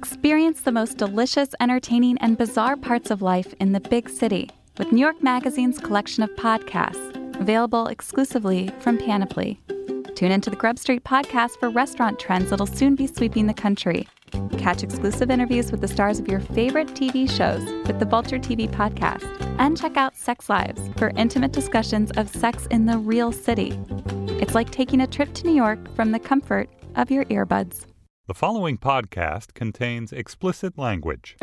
Experience the most delicious, entertaining, and bizarre parts of life in the big city with New York Magazine's collection of podcasts, available exclusively from Panoply. Tune into the Grub Street podcast for restaurant trends that'll soon be sweeping the country. Catch exclusive interviews with the stars of your favorite TV shows with the Vulture TV podcast. And check out Sex Lives for intimate discussions of sex in the real city. It's like taking a trip to New York from the comfort of your earbuds. The following podcast contains explicit language.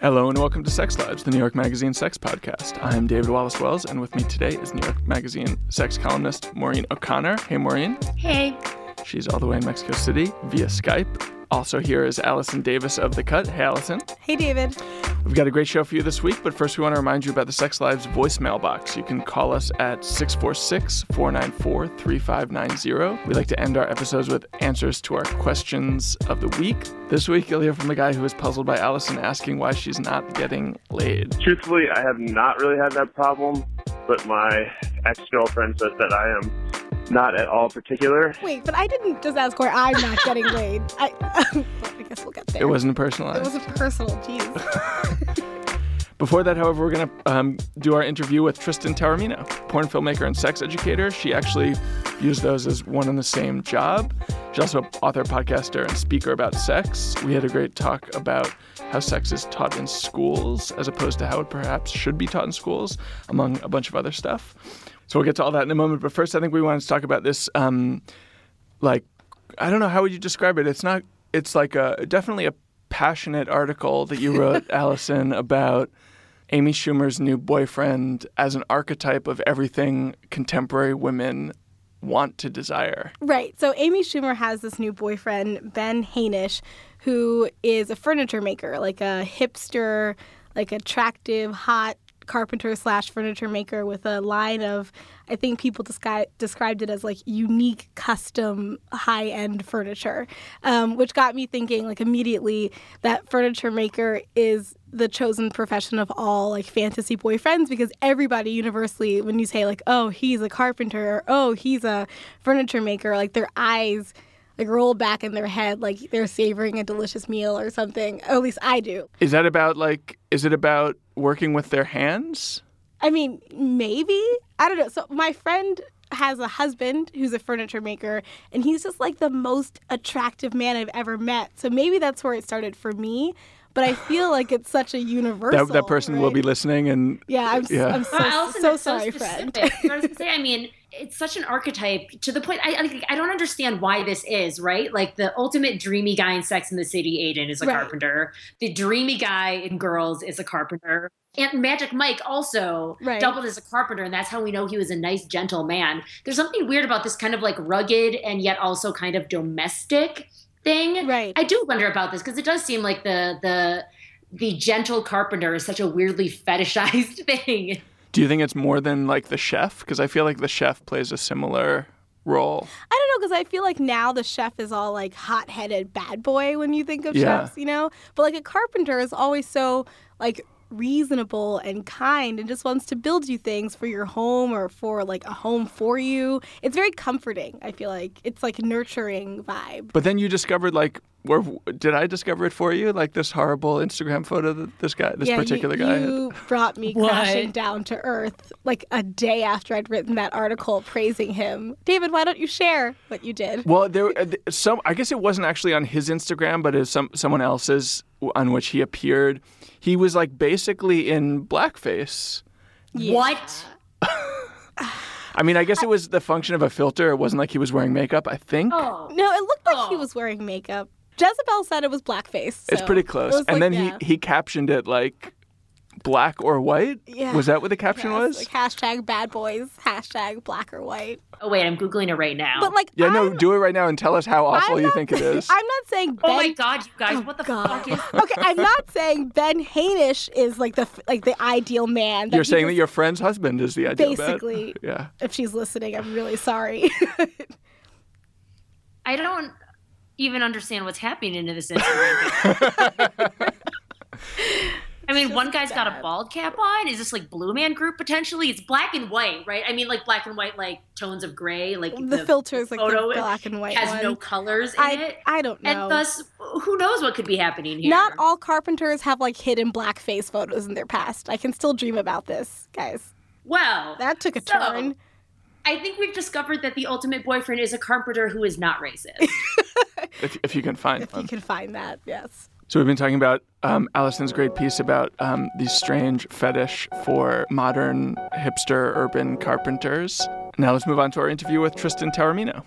Hello and welcome to Sex Lives, the New York Magazine sex podcast. I'm David Wallace Wells, and with me today is New York Magazine sex columnist Maureen O'Connor. Hey, Maureen. Hey. She's all the way in Mexico City via Skype. Also, here is Allison Davis of The Cut. Hey, Allison. Hey, David. We've got a great show for you this week, but first we want to remind you about the Sex Lives voicemail box. You can call us at 646 494 3590. We like to end our episodes with answers to our questions of the week. This week, you'll hear from the guy who is puzzled by Allison asking why she's not getting laid. Truthfully, I have not really had that problem, but my ex girlfriend says that I am not at all particular. Wait, but I didn't just ask where I'm not getting laid. I, I guess we'll get there. It wasn't a personalized. It wasn't personal. Jeez. Before that, however, we're going to um, do our interview with Tristan Taormino, porn filmmaker and sex educator. She actually views those as one and the same job. She's also an author, podcaster, and speaker about sex. We had a great talk about how sex is taught in schools as opposed to how it perhaps should be taught in schools, among a bunch of other stuff. So we'll get to all that in a moment. But first, I think we wanted to talk about this. Um, like, I don't know how would you describe it. It's not. It's like a definitely a passionate article that you wrote, Allison, about Amy Schumer's new boyfriend as an archetype of everything contemporary women want to desire. Right. So Amy Schumer has this new boyfriend, Ben Hanisch, who is a furniture maker, like a hipster, like attractive, hot carpenter slash furniture maker with a line of I think people descri- described it as like unique, custom, high end furniture, um, which got me thinking like immediately that furniture maker is the chosen profession of all like fantasy boyfriends because everybody universally, when you say like, oh, he's a carpenter or oh, he's a furniture maker, like their eyes like roll back in their head like they're savoring a delicious meal or something. At least I do. Is that about like, is it about working with their hands? I mean, maybe. I don't know. So my friend has a husband who's a furniture maker and he's just like the most attractive man I've ever met. So maybe that's where it started for me. But I feel like it's such a universal. That, that person right? will be listening and Yeah, I'm, Yeah. I'm so, Well, Allison, so sorry, specific. friend. I was gonna say, I mean, it's such an archetype to the point. I, I I don't understand why this is right. Like the ultimate dreamy guy in Sex in the City, Aidan is a Right. carpenter. The dreamy guy in Girls is a carpenter. And Magic Mike also Right. doubled as a carpenter, and that's how we know he was a nice, gentle man. There's something weird about this kind of like rugged and yet also kind of domestic thing. Right. I do wonder about this because it does seem like the the the gentle carpenter is such a weirdly fetishized thing. Do you think it's more than like the chef? Because I feel like the chef plays a similar role. I don't know because I feel like now the chef is all like hot-headed bad boy when you think of Yeah. chefs, you know. But like a carpenter is always so like reasonable and kind and just wants to build you things for your home or for like a home for you. It's very comforting. I feel like it's like nurturing vibe. But then you discovered like where did I discover it for you? Like this horrible Instagram photo that this guy, this yeah, particular you, guy. had? you brought me What? crashing down to earth like a day after I'd written that article praising him. David, why don't you share what you did? Well, there uh, some. I guess it wasn't actually on his Instagram, but it's some someone else's on which he appeared. He was like basically in blackface. What? I mean, I guess it was the function of a filter. It wasn't like he was wearing makeup. I think Oh. No, it looked like he Oh. was wearing makeup. Jezebel said it was blackface. it's pretty close. was And like, then yeah. he he captioned it like black or white. Yeah. Was that what the caption Yes, was? Like hashtag bad boys, hashtag black or white. Oh wait, I'm googling it right now. But like, yeah, no. I'm, Do it right now and tell us how awful I'm you think it is. I'm not saying Ben. oh my god, you guys, oh what the God. fuck is? okay, I'm not saying Ben Hanisch is like the like the ideal man. You're he saying that your friend's husband is the ideal man. Basically. Yeah. If she's listening, I'm really sorry. I don't even understand what's happening into this Instagram. I mean, one guy's got a bald cap on. Is this like Blue Man Group potentially? It's black and white, right? I mean, like black and white, like tones of gray. Like The, filter is like photo the black and white has one. no colors in I it, I don't know. and thus, who knows what could be happening here? Not all carpenters have like hidden blackface photos in their past. I can still dream about this, guys. Well, That took a So- turn. I think we've discovered that the ultimate boyfriend is a carpenter who is not racist. If, if you can find If one. you can find that, yes. So we've been talking about um, Allison's great piece about um, the strange fetish for modern hipster urban carpenters. Now let's move on to our interview with Tristan Taormino.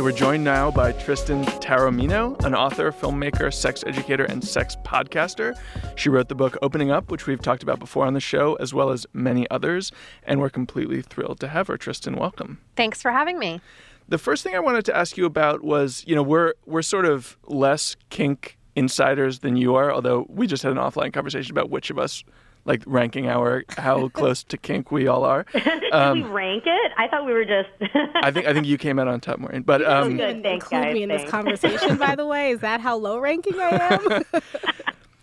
So we're joined now by Tristan Taormino, an author, filmmaker, sex educator, and sex podcaster. She wrote the book Opening Up, which we've talked about before on the show, as well as many others, and we're completely thrilled to have her. Tristan, welcome. Thanks for having me. The first thing I wanted to ask you about was, you know, we're we're sort of less kink insiders than you are, although we just had an offline conversation about which of us like ranking our how close to kink we all are. Did we Um, rank it? I thought we were just. I think I think you came out on top, Maureen. But um, Good, Even thanks, include guys, me in this conversation, by the way. Is that how low ranking I am?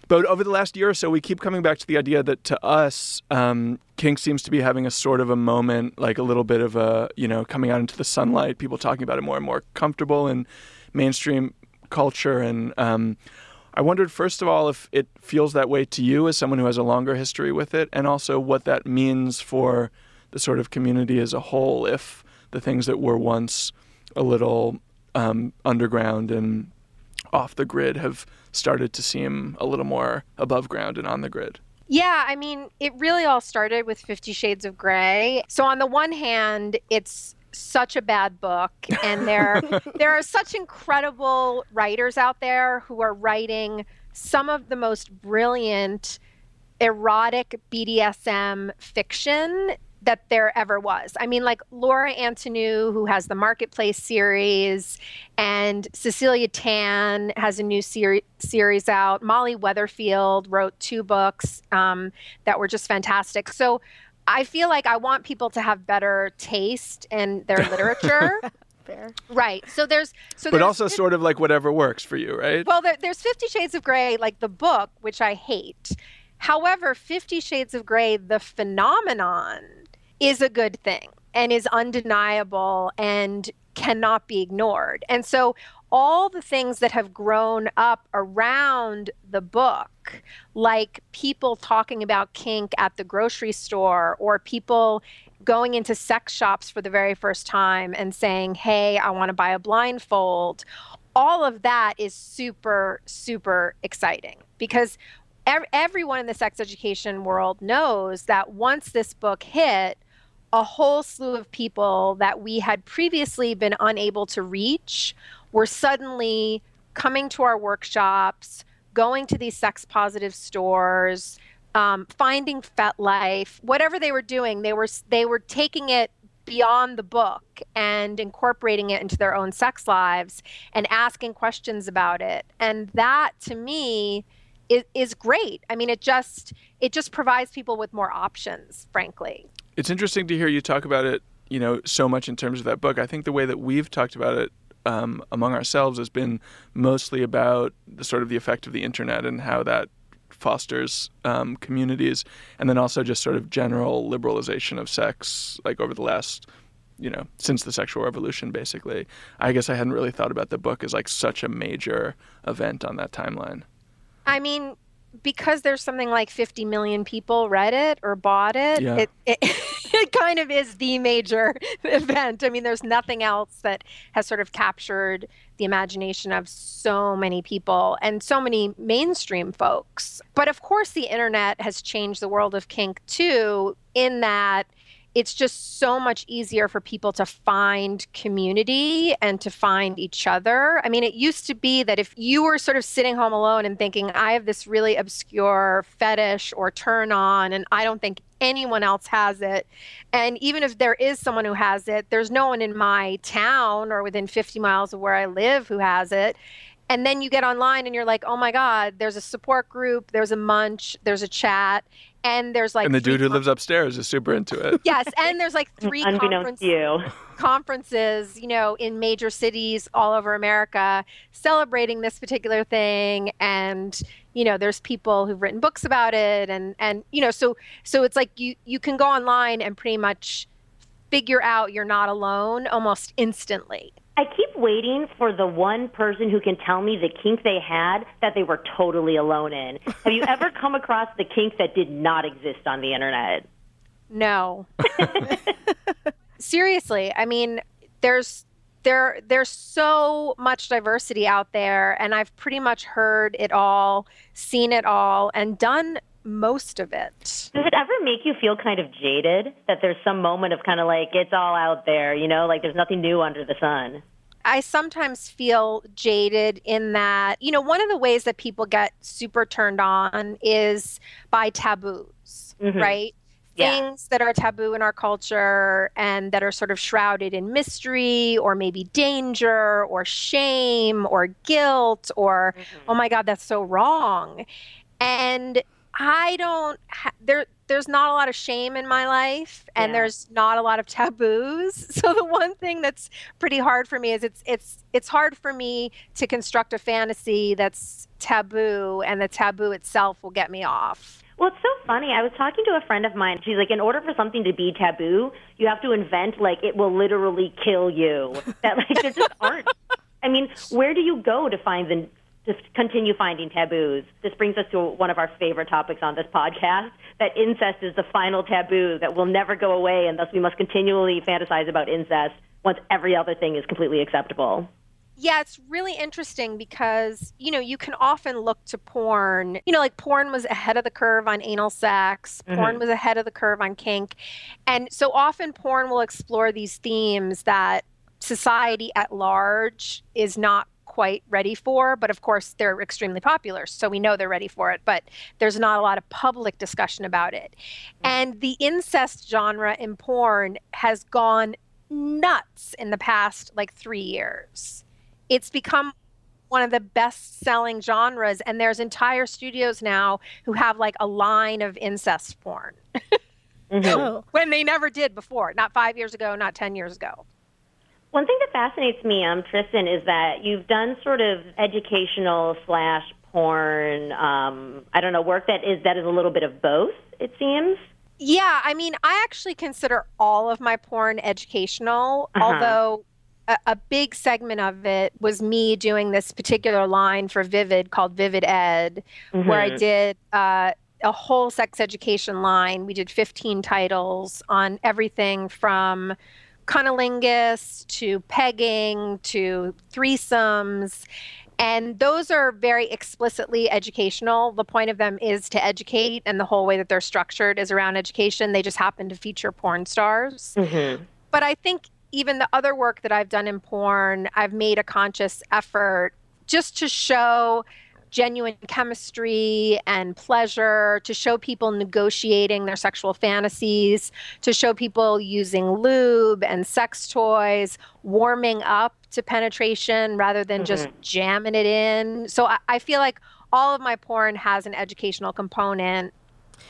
But over the last year or so, we keep coming back to the idea that to us, um, kink seems to be having a sort of a moment, like a little bit of a, you know, coming out into the sunlight, people talking about it more and more comfortable in mainstream culture. And um, I wondered, first of all, if it feels that way to you as someone who has a longer history with it, and also what that means for the sort of community as a whole, if the things that were once a little um, underground and off the grid have started to seem a little more above ground and on the grid. Yeah, I mean, it really all started with Fifty Shades of Grey. So on the one hand, it's such a bad book and there there are such incredible writers out there who are writing some of the most brilliant erotic BDSM fiction that there ever was. I mean, like Laura Antoniou, who has the Marketplace series, and Cecilia Tan has a new seri- series out. Molly Weatherfield wrote two books um, that were just fantastic. So I feel like I want people to have better taste in their literature. Fair. right. So there's so But there's also sort of like whatever works for you, right? well, there, there's Fifty Shades of Grey, like the book, which I hate. However, Fifty Shades of Grey, the phenomenon, is a good thing and is undeniable and cannot be ignored. And so, all the things that have grown up around the book, like people talking about kink at the grocery store or people going into sex shops for the very first time and saying, Hey, I want to buy a blindfold. All of that is super, super exciting because ev- everyone in the sex education world knows that once this book hit, a whole slew of people that we had previously been unable to reach were suddenly coming to our workshops, going to these sex positive stores, um, finding FetLife, whatever they were doing, they were they were taking it beyond the book and incorporating it into their own sex lives and asking questions about it. And that to me is, is great. I mean, it just it just provides people with more options, frankly. It's interesting to hear you talk about it, you know, so much in terms of that book. I think the way that we've talked about it um, among ourselves has been mostly about the sort of the effect of the internet and how that fosters um, communities, and then also just sort of general liberalization of sex, like over the last, you know, since the sexual revolution, basically. I guess I hadn't really thought about the book as like such a major event on that timeline. I mean, because there's something like 50 million people read it or bought it, Yeah. it, it, it kind of is the major event. I mean, there's nothing else that has sort of captured the imagination of so many people and so many mainstream folks. But of course, the internet has changed the world of kink too, in that it's just so much easier for people to find community and to find each other. I mean, it used to be that if you were sort of sitting home alone and thinking, I have this really obscure fetish or turn on, and I don't think anyone else has it. And even if there is someone who has it, there's no one in my town or within 50 miles of where I live who has it. And then you get online and you're like, oh my God, there's a support group, there's a munch, there's a chat. And there's like and the dude three who lives upstairs is super into it. Yes, and there's like three conference, you. conferences, you know, in major cities all over America celebrating this particular thing and you know, there's people who've written books about it and and you know, so so it's like you you can go online and pretty much figure out you're not alone almost instantly. I keep waiting for the one person who can tell me the kink they had that they were totally alone in. Have you ever come across the kink that did not exist on the internet? No. Seriously, I mean, there's there there's so much diversity out there and I've pretty much heard it all, seen it all and done most of it. Does it ever make you feel kind of jaded that there's some moment of kind of like it's all out there, you know, like there's nothing new under the sun? I sometimes feel jaded in that, you know, one of the ways that people get super turned on is by taboos, Mhm. right? Yeah. Things that are taboo in our culture and that are sort of shrouded in mystery or maybe danger or shame or guilt or, oh my God, that's so wrong. And I don't, ha- there, there's not a lot of shame in my life and Yeah. there's not a lot of taboos. So the one thing that's pretty hard for me is it's it's it's hard for me to construct a fantasy that's taboo and the taboo itself will get me off. Well, it's so funny. I was talking to a friend of mine. She's like, in order for something to be taboo, you have to invent like it will literally kill you. That like there just aren't. I mean, where do you go to find the to continue finding taboos? This brings us to one of our favorite topics on this podcast. That incest is the final taboo that will never go away, and thus we must continually fantasize about incest once every other thing is completely acceptable. Yeah, it's really interesting because, you know, you can often look to porn. You know, like porn was ahead of the curve on anal sex, mm-hmm. porn was ahead of the curve on kink. And so often porn will explore these themes that society at large is not quite ready for, but of course they're extremely popular, so we know they're ready for it, but there's not a lot of public discussion about it. Mm. And the incest genre in porn has gone nuts in the past like 3 years. It's become one of the best selling genres and there's entire studios now who have like a line of incest porn mm-hmm. Oh. when they never did before, not 5 years ago, not 10 years ago. One thing that fascinates me, um, Tristan, is that you've done sort of educational slash porn. Um, I don't know work that is that is a little bit of both. It seems. Yeah, I mean, I actually consider all of my porn educational, Uh-huh. although a, a big segment of it was me doing this particular line for Vivid called Vivid Ed, where I Mhm. did uh, a whole sex education line. We did 15 titles on everything from cunnilingus to pegging to threesomes. And those are very explicitly educational. The point of them is to educate, and the whole way that they're structured is around education. They just happen to feature porn stars. Mm-hmm. But I think even the other work that I've done in porn, I've made a conscious effort just to show genuine chemistry and pleasure, to show people negotiating their sexual fantasies, to show people using lube and sex toys, warming up to penetration rather than just jamming it in. So I, I feel like all of my porn has an educational component.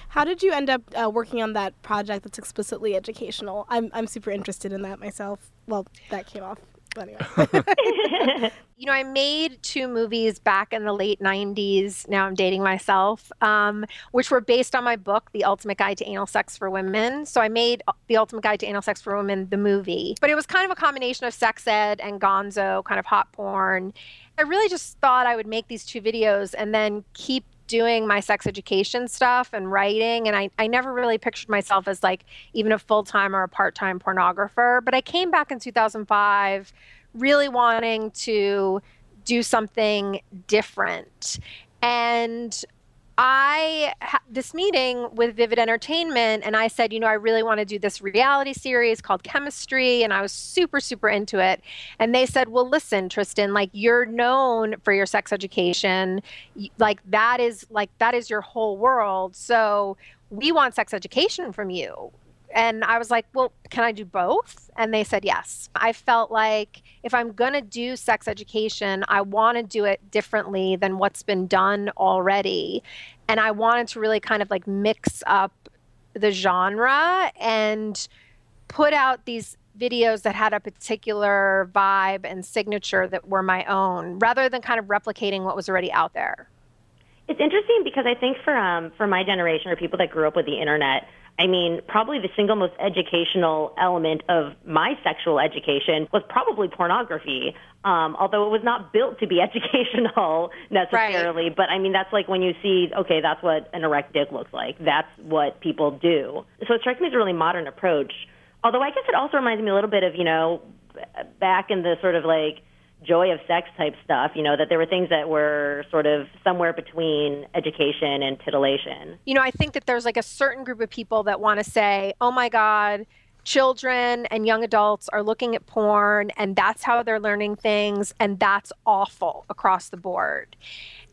How did you end up uh, working on that project that's explicitly educational? I'm I'm super interested in that myself. Well, that came off. But anyway. you know, I made two movies back in the late 90s. Now I'm dating myself, um, which were based on my book, The Ultimate Guide to Anal Sex for Women. So I made The Ultimate Guide to Anal Sex for Women, the movie. But it was kind of a combination of sex ed and gonzo, kind of hot porn. I really just thought I would make these two videos and then keep doing my sex education stuff and writing and I, I never really pictured myself as like even a full-time or a part-time pornographer but i came back in 2005 really wanting to do something different. And I had this meeting with Vivid Entertainment, and I said, you know, I really want to do this reality series called Chemistry, and I was super, super into it. And they said, well, listen, Tristan, like you're known for your sex education, like that is like that is your whole world. So we want sex education from you. And I was like, well, can I do both? And they said yes. I felt like if I'm going to do sex education, I want to do it differently than what's been done already. And I wanted to really kind of like mix up the genre and put out these videos that had a particular vibe and signature that were my own rather than kind of replicating what was already out there. It's interesting because I think for um, for my generation or people that grew up with the internet, I mean, probably the single most educational element of my sexual education was probably pornography. Um, although it was not built to be educational necessarily, right. but I mean, that's like when you see, okay, that's what an erect dick looks like. That's what people do. So it strikes me as a really modern approach. Although I guess it also reminds me a little bit of, you know, back in the sort of like joy of sex type stuff, you know, that there were things that were sort of somewhere between education and titillation. You know, I think that there's like a certain group of people that want to say, oh my God, children and young adults are looking at porn and that's how they're learning things and that's awful across the board.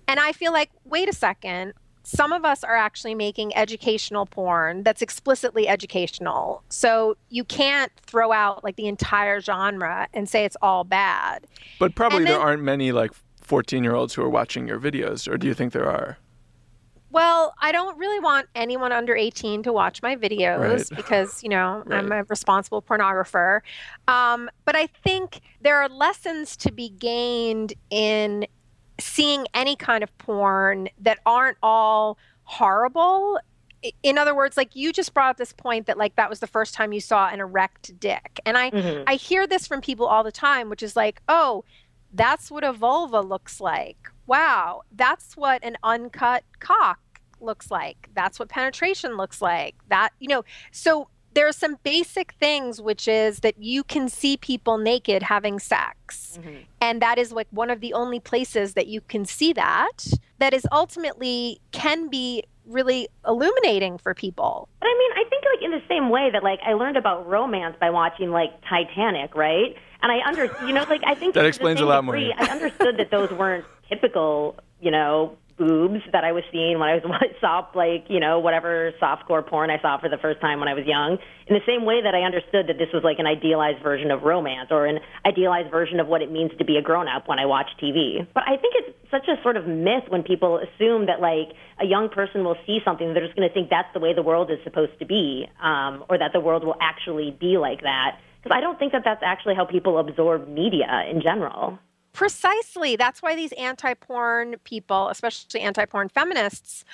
And I feel like, wait a second, some of us are actually making educational porn that's explicitly educational. So you can't throw out like the entire genre and say it's all bad. But probably then, there aren't many like 14 year olds who are watching your videos, or do you think there are? Well, I don't really want anyone under 18 to watch my videos right. because, you know, right. I'm a responsible pornographer. Um, but I think there are lessons to be gained in seeing any kind of porn that aren't all horrible. In other words like you just brought up this point that like that was the first time you saw an erect dick. And i mm-hmm. i hear this from people all the time which is like oh that's what a vulva looks like. Wow that's what an uncut cock looks like. That's what penetration looks like. That you know so there are some basic things which is that you can see people naked having sex. Mm-hmm. and that is like one of the only places that you can see that that is ultimately can be really illuminating for people. But i mean i think like in the same way that like i learned about romance by watching like titanic right? And i under you know like i think that explains a lot degree, more i understood that those weren't typical you know boobs that I was seeing when I was saw like you know whatever softcore porn I saw for the first time when I was young. In the same way that I understood that this was like an idealized version of romance or an idealized version of what it means to be a grown up when I watch TV. But I think it's such a sort of myth when people assume that like a young person will see something they're just going to think that's the way the world is supposed to be, um, or that the world will actually be like that. Because I don't think that that's actually how people absorb media in general. Precisely. That's why these anti porn people, especially anti porn feminists,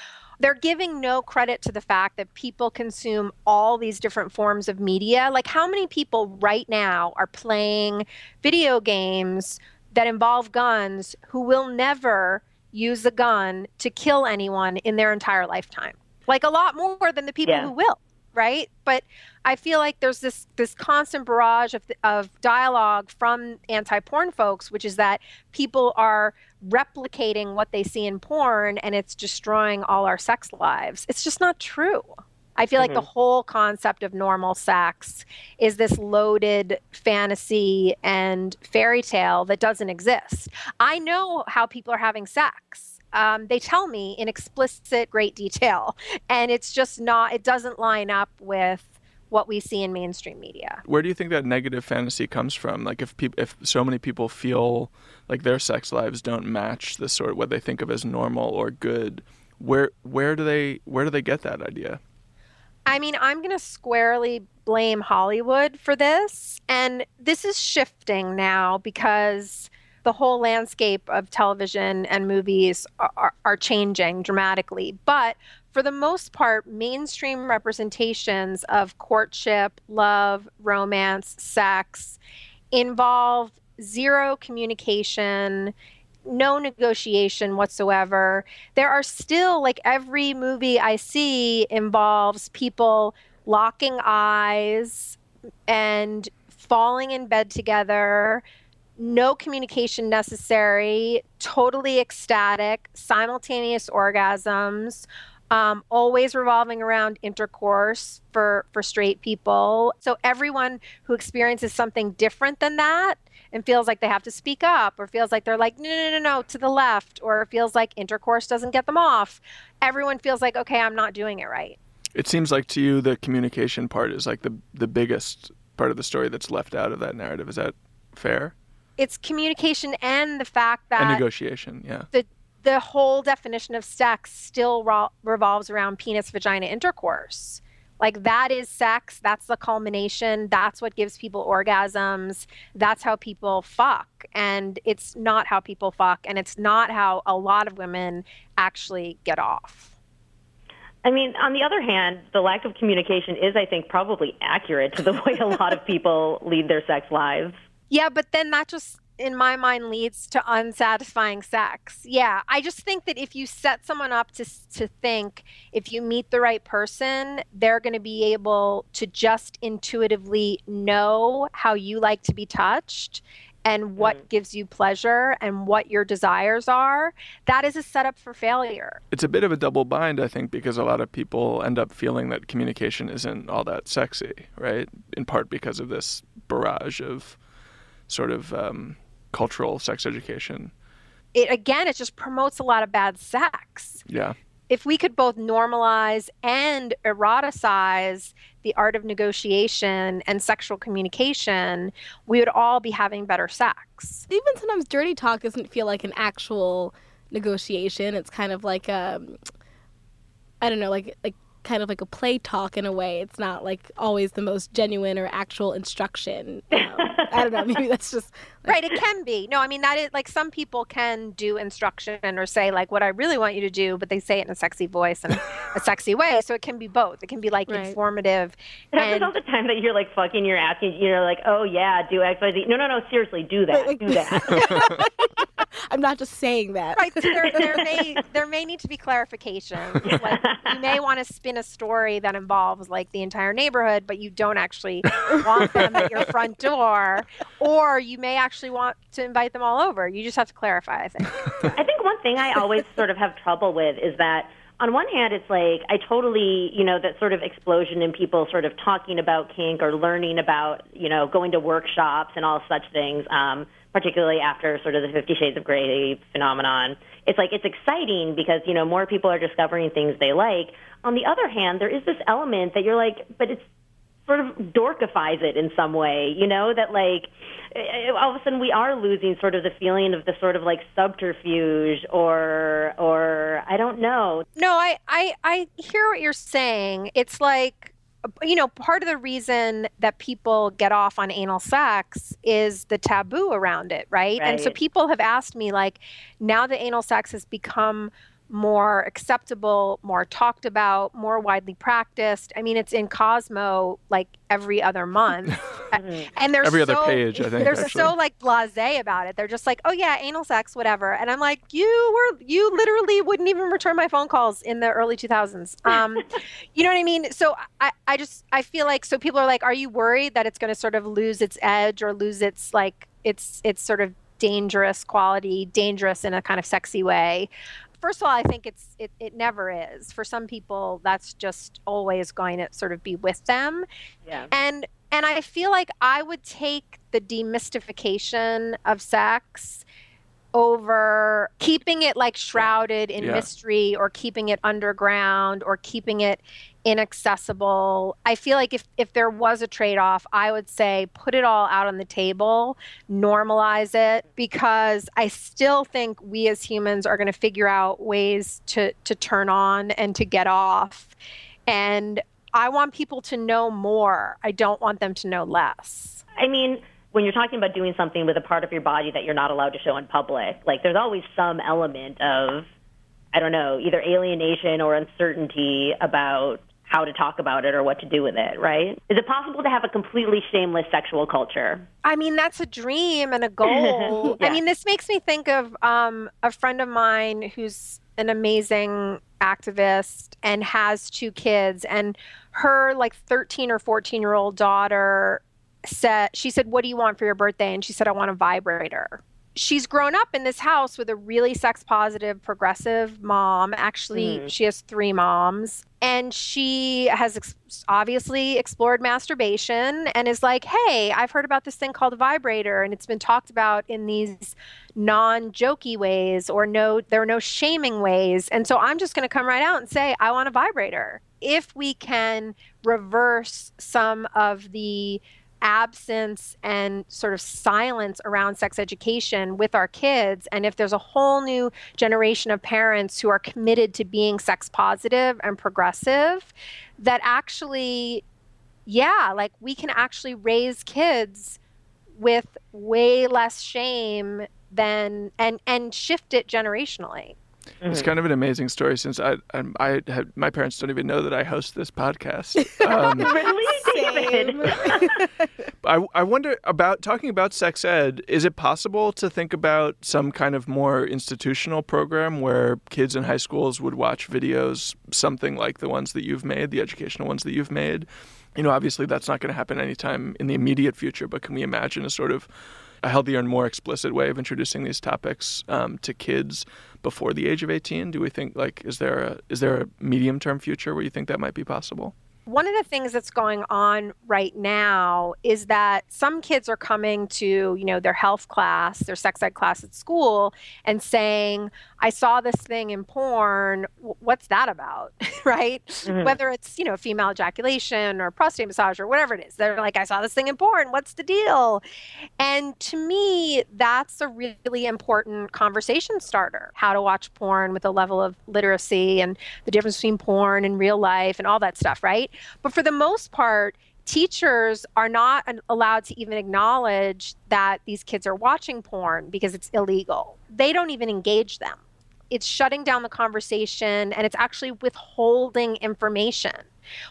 they're giving no credit to the fact that people consume all these different forms of media. Like, how many people right now are playing video games that involve guns who will never use a gun to kill anyone in their entire lifetime? Like, a lot more than the people yeah. who will right? But I feel like there's this this constant barrage of of dialogue from anti-porn folks, which is that people are replicating what they see in porn, and it's destroying all our sex lives. It's just not true. I feel mm-hmm. like the mm-hmm. whole concept of normal sex is this loaded fantasy and fairy tale that doesn't exist. I know how people are having sex um, they tell me in explicit great detail. And it's just not it doesn't line up with what we see in mainstream media. Where do you think that negative fantasy comes from? Like if people if so many people feel like their sex lives don't match the sort of what they think of as normal or good where where do they where do they get that idea? I mean, I'm going to squarely blame Hollywood for this. And this is shifting now because the whole landscape of television and movies are, are, changing dramatically. But for the most part, mainstream representations of courtship, love, romance, sex involve zero communication, no negotiation whatsoever. There are still, like every movie I see, involves people locking eyes and falling in bed together, no communication necessary, totally ecstatic, simultaneous orgasms, um, always revolving around intercourse for, for straight people. So everyone who experiences something different than that and feels like they have to speak up or feels like they're like, no, no, no, no, to the left, or feels like intercourse doesn't get them off, everyone feels like, okay, I'm not doing it right. It seems like to you the communication part is like the the biggest part of the story that's left out of that narrative. Is that fair? It's communication and the fact that and negotiation, yeah. the the whole definition of sex still ro- revolves around penis vagina intercourse. Like that is sex, that's the culmination, that's what gives people orgasms, that's how people fuck. And it's not how people fuck and it's not how a lot of women actually get off. I mean, on the other hand, the lack of communication is, I think, probably accurate to the way a lot of people lead their sex lives. Yeah, but then that just in my mind leads to unsatisfying sex. Yeah, I just think that if you set someone up to to think if you meet the right person, they're going to be able to just intuitively know how you like to be touched and what mm. gives you pleasure and what your desires are, that is a setup for failure. It's a bit of a double bind, I think, because a lot of people end up feeling that communication isn't all that sexy, right? In part because of this barrage of sort of um, cultural sex education. It again, it just promotes a lot of bad sex. Yeah. If we could both normalize and eroticize the art of negotiation and sexual communication, we would all be having better sex. Even sometimes dirty talk doesn't feel like an actual negotiation. It's kind of like a, um, I don't know, like like kind of like a play talk in a way. It's not like always the most genuine or actual instruction. Um, I don't know. Maybe that's just like... right. It can be. No, I mean that is like some people can do instruction or say like what I really want you to do, but they say it in a sexy voice and a sexy way. So it can be both. It can be like right. informative. It happens all the time that you're like fucking, you're asking, you're like, oh yeah, do X Y Z. No, no, no. Seriously, do that. Like, do that. I'm not just saying that. Right. So there, there may there may need to be clarification. Like you may want to spin a story that involves like the entire neighborhood, but you don't actually want them at your front door, or you may actually want to invite them all over. You just have to clarify. I think. I think one thing I always sort of have trouble with is that on one hand, it's like I totally, you know, that sort of explosion in people sort of talking about kink or learning about, you know, going to workshops and all such things. Um, particularly after sort of the Fifty Shades of Grey phenomenon. It's like it's exciting because you know more people are discovering things they like. On the other hand, there is this element that you're like, but it's sort of dorkifies it in some way, you know, that like eh, all of a sudden we are losing sort of the feeling of the sort of like subterfuge or or I don't know. No, I I I hear what you're saying. It's like you know, part of the reason that people get off on anal sex is the taboo around it, right? right? And so people have asked me, like, now that anal sex has become more acceptable, more talked about, more widely practiced. I mean, it's in Cosmo like every other month, and they're every so, other page. I think they're actually. so like blasé about it. They're just like, oh yeah, anal sex, whatever. And I'm like, you were you literally wouldn't even return my phone calls in the early 2000s. Um, you know what I mean? So I I just I feel like so people are like, are you worried that it's going to sort of lose its edge or lose its like its its sort of dangerous quality, dangerous in a kind of sexy way first of all, I think it's it, it never is. For some people, that's just always going to sort of be with them. Yeah. And and I feel like I would take the demystification of sex over keeping it like shrouded in yeah. mystery or keeping it underground or keeping it inaccessible. I feel like if if there was a trade-off, I would say put it all out on the table, normalize it because I still think we as humans are going to figure out ways to to turn on and to get off. And I want people to know more. I don't want them to know less. I mean, when you're talking about doing something with a part of your body that you're not allowed to show in public, like there's always some element of I don't know, either alienation or uncertainty about how to talk about it or what to do with it, right? Is it possible to have a completely shameless sexual culture? I mean, that's a dream and a goal. yeah. I mean, this makes me think of um, a friend of mine who's an amazing activist and has two kids, and her like 13 or 14 year old daughter said, she said, What do you want for your birthday? And she said, I want a vibrator. She's grown up in this house with a really sex positive progressive mom actually Mhm. she has three moms and she has ex- obviously explored masturbation and is like hey i've heard about this thing called a vibrator and it's been talked about in these non-jokey ways or no there are no shaming ways and so i'm just going to come right out and say i want a vibrator if we can reverse some of the absence and sort of silence around sex education with our kids. And if there's a whole new generation of parents who are committed to being sex positive and progressive that actually yeah like we can actually raise kids with way less shame than and and shift it generationally It's kind of an amazing story since I I, I had, my parents don't even know that I host this podcast. Um, really, David? I, I wonder about talking about sex ed. Is it possible to think about some kind of more institutional program where kids in high schools would watch videos, something like the ones that you've made, the educational ones that you've made? You know, obviously that's not going to happen anytime in the immediate future, but can we imagine a sort of a healthier and more explicit way of introducing these topics um, to kids before the age of 18? Do we think like is there a is there a medium term future where you think that might be possible? One of the things that's going on right now is that some kids are coming to you know their health class their sex ed class at school and saying i saw this thing in porn. What's that about? Right? Mhm. whether it's you know female ejaculation or prostate massage or whatever it is. They're like i saw this thing in porn. What's the deal? And to me that's a really important conversation starter. How to watch porn with a level of literacy and the difference between porn and real life and all that stuff right but for the most part, teachers are not allowed to even acknowledge that these kids are watching porn because it's illegal. They don't even engage them. It's shutting down the conversation and it's actually withholding information.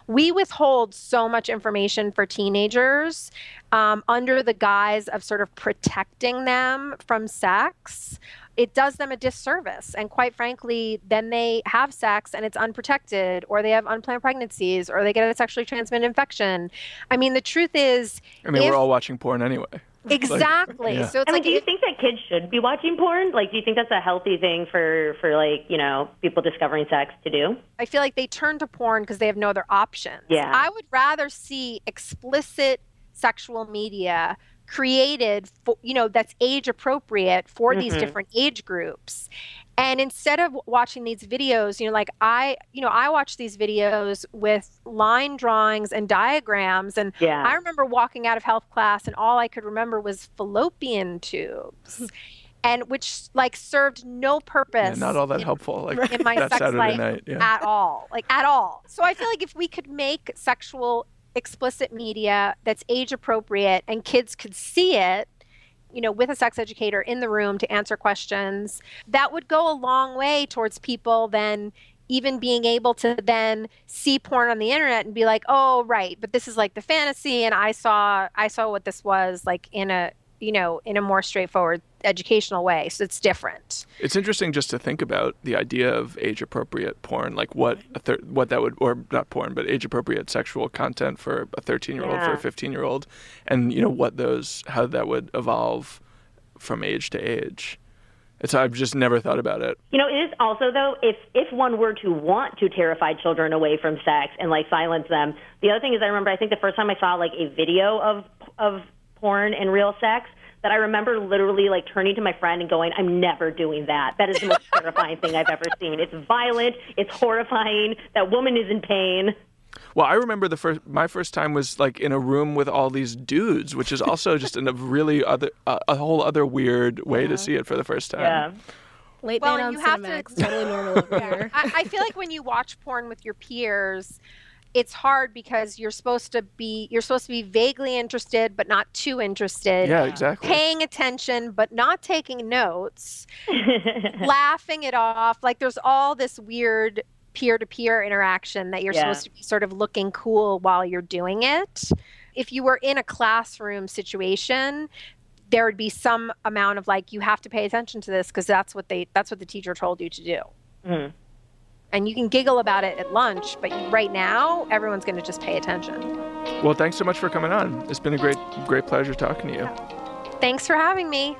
We withhold so much information for teenagers um, under the guise of sort of protecting them from sex it does them a disservice. And quite frankly, then they have sex and it's unprotected, or they have unplanned pregnancies, or they get a sexually transmitted infection. I mean, the truth is, I mean, If- we're all watching porn anyway. exactly. yeah. So it's I mean, like, do you if- think that kids should be watching porn? Like, do you think that's a healthy thing for for like you know people discovering sex to do? I feel like they turn to porn because they have no other options. Yeah. I would rather see explicit sexual media created for you know that's age appropriate for these Mhm. different age groups and instead of watching these videos you know like i you know i watch these videos with line drawings and diagrams and Yeah. i remember walking out of health class and all i could remember was fallopian tubes and which like served no Yeah, purpose not all that in- helpful. Like in my sex Saturday life night. Yeah. at all like at all so i feel like if we could make sexual explicit media that's age appropriate and kids could see it you know with a sex educator in the room to answer questions that would go a long way towards people then even being able to then see porn on the internet and be like oh right but this is like the fantasy and i saw i saw what this was like in a you know in a more straightforward educational way so it's different It's interesting just to think about the idea of age appropriate porn, like what a thir- what that would, or not porn, but age appropriate sexual content for a 13 year old, for a 15 year old, and you know what those, how that would evolve from age to age. It's I've just never thought about it. You know, it is also though if if one were to want to terrify children away from sex and like silence them. The other thing is, I remember I think the first time I saw like a video of of porn and real sex. That I remember literally like turning to my friend and going, "I'm never doing that. That is the most terrifying thing I've ever seen. It's violent. It's horrifying. That woman is in pain." Well, I remember the first my first time was like in a room with all these dudes, which is also just in a really other uh, a whole other weird way to see it for the first time. Yeah. Late Well, night and on you have to- totally normal over here. I, I feel like when you watch porn with your peers, it's hard because you're supposed to be you're supposed to be vaguely interested but not too interested. Yeah, exactly. Paying attention but not taking notes, laughing it off. Like there's all this weird peer-to-peer interaction that you're Yeah. supposed to be sort of looking cool while you're doing it. If you were in a classroom situation, there would be some amount of like you have to pay attention to this because that's what they that's what the teacher told you to do Mhm. And you can giggle about it at lunch, but right now, everyone's going to just pay attention. Well, thanks so much for coming on. It's been a great great pleasure talking to you. Thanks for having me.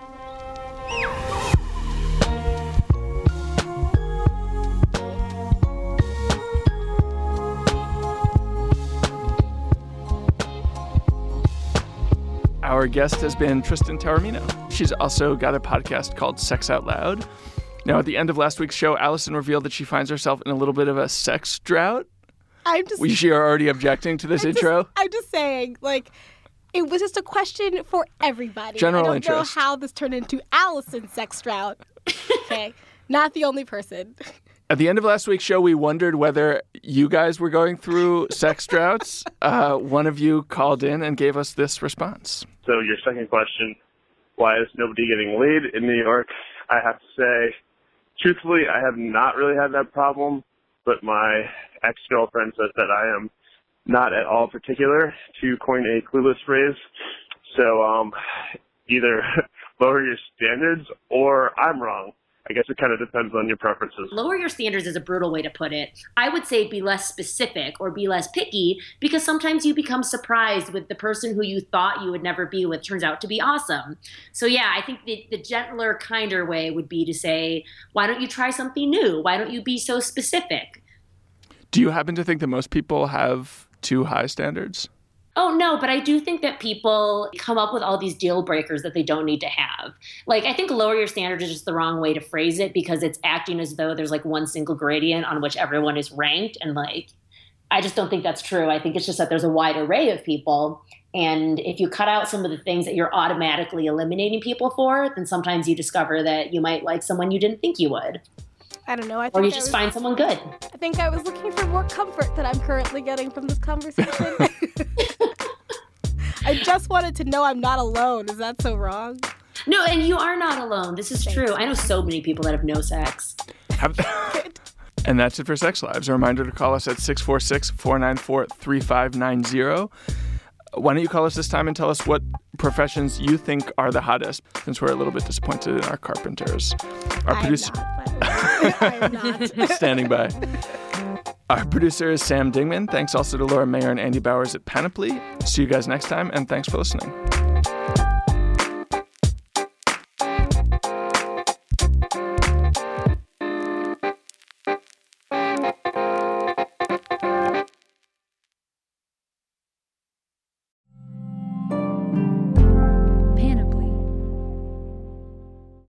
Our guest has been Tristan Taormino. She's also got a podcast called Sex Out Loud. Now, at the end of last week's show, Allison revealed that she finds herself in a little bit of a sex drought. I'm just We she are already objecting to this I'm just- intro. I'm just saying, like, it was just a question for everybody. General I don't interest. know how this turned into Allison's sex drought. Okay, not the only person. At the end of last week's show, we wondered whether you guys were going through sex droughts. Uh, one of you called in and gave us this response. So your second question, why is nobody getting laid in New York? I have to say, truthfully, I have not really had that problem, but my ex-girlfriend says that I am not at all particular to coin a clueless phrase. So um, either lower your standards or I'm wrong. I guess it kind of depends on your preferences. Lower your standards is a brutal way to put it. I would say be less specific or be less picky because sometimes you become surprised with the person who you thought you would never be with turns out to be awesome. So, yeah, I think the, the gentler, kinder way would be to say, why don't you try something new? Why don't you be so specific? Do you happen to think that most people have too high standards? Oh, no, but I do think that people come up with all these deal breakers that they don't need to have. Like, I think lower your standards is just the wrong way to phrase it because it's acting as though there's like one single gradient on which everyone is ranked. And like, I just don't think that's true. I think it's just that there's a wide array of people. And if you cut out some of the things that you're automatically eliminating people for, then sometimes you discover that you might like someone you didn't think you would. I don't know. I think Or you I just was, find someone good. I think I was looking for more comfort than I'm currently getting from this conversation. I just wanted to know I'm not alone. Is that so wrong? No, and you are not alone. This is true. I know so many people that have no sex. And that's it for Sex Lives. A reminder to call us at 646 494 3590. Why don't you call us this time and tell us what professions you think are the hottest, since we're a little bit disappointed in our carpenters. Our producer not. by the way. I am not. standing by. Our producer is Sam Dingman. Thanks also to Laura Mayer and Andy Bowers at Panoply. See you guys next time, and thanks for listening.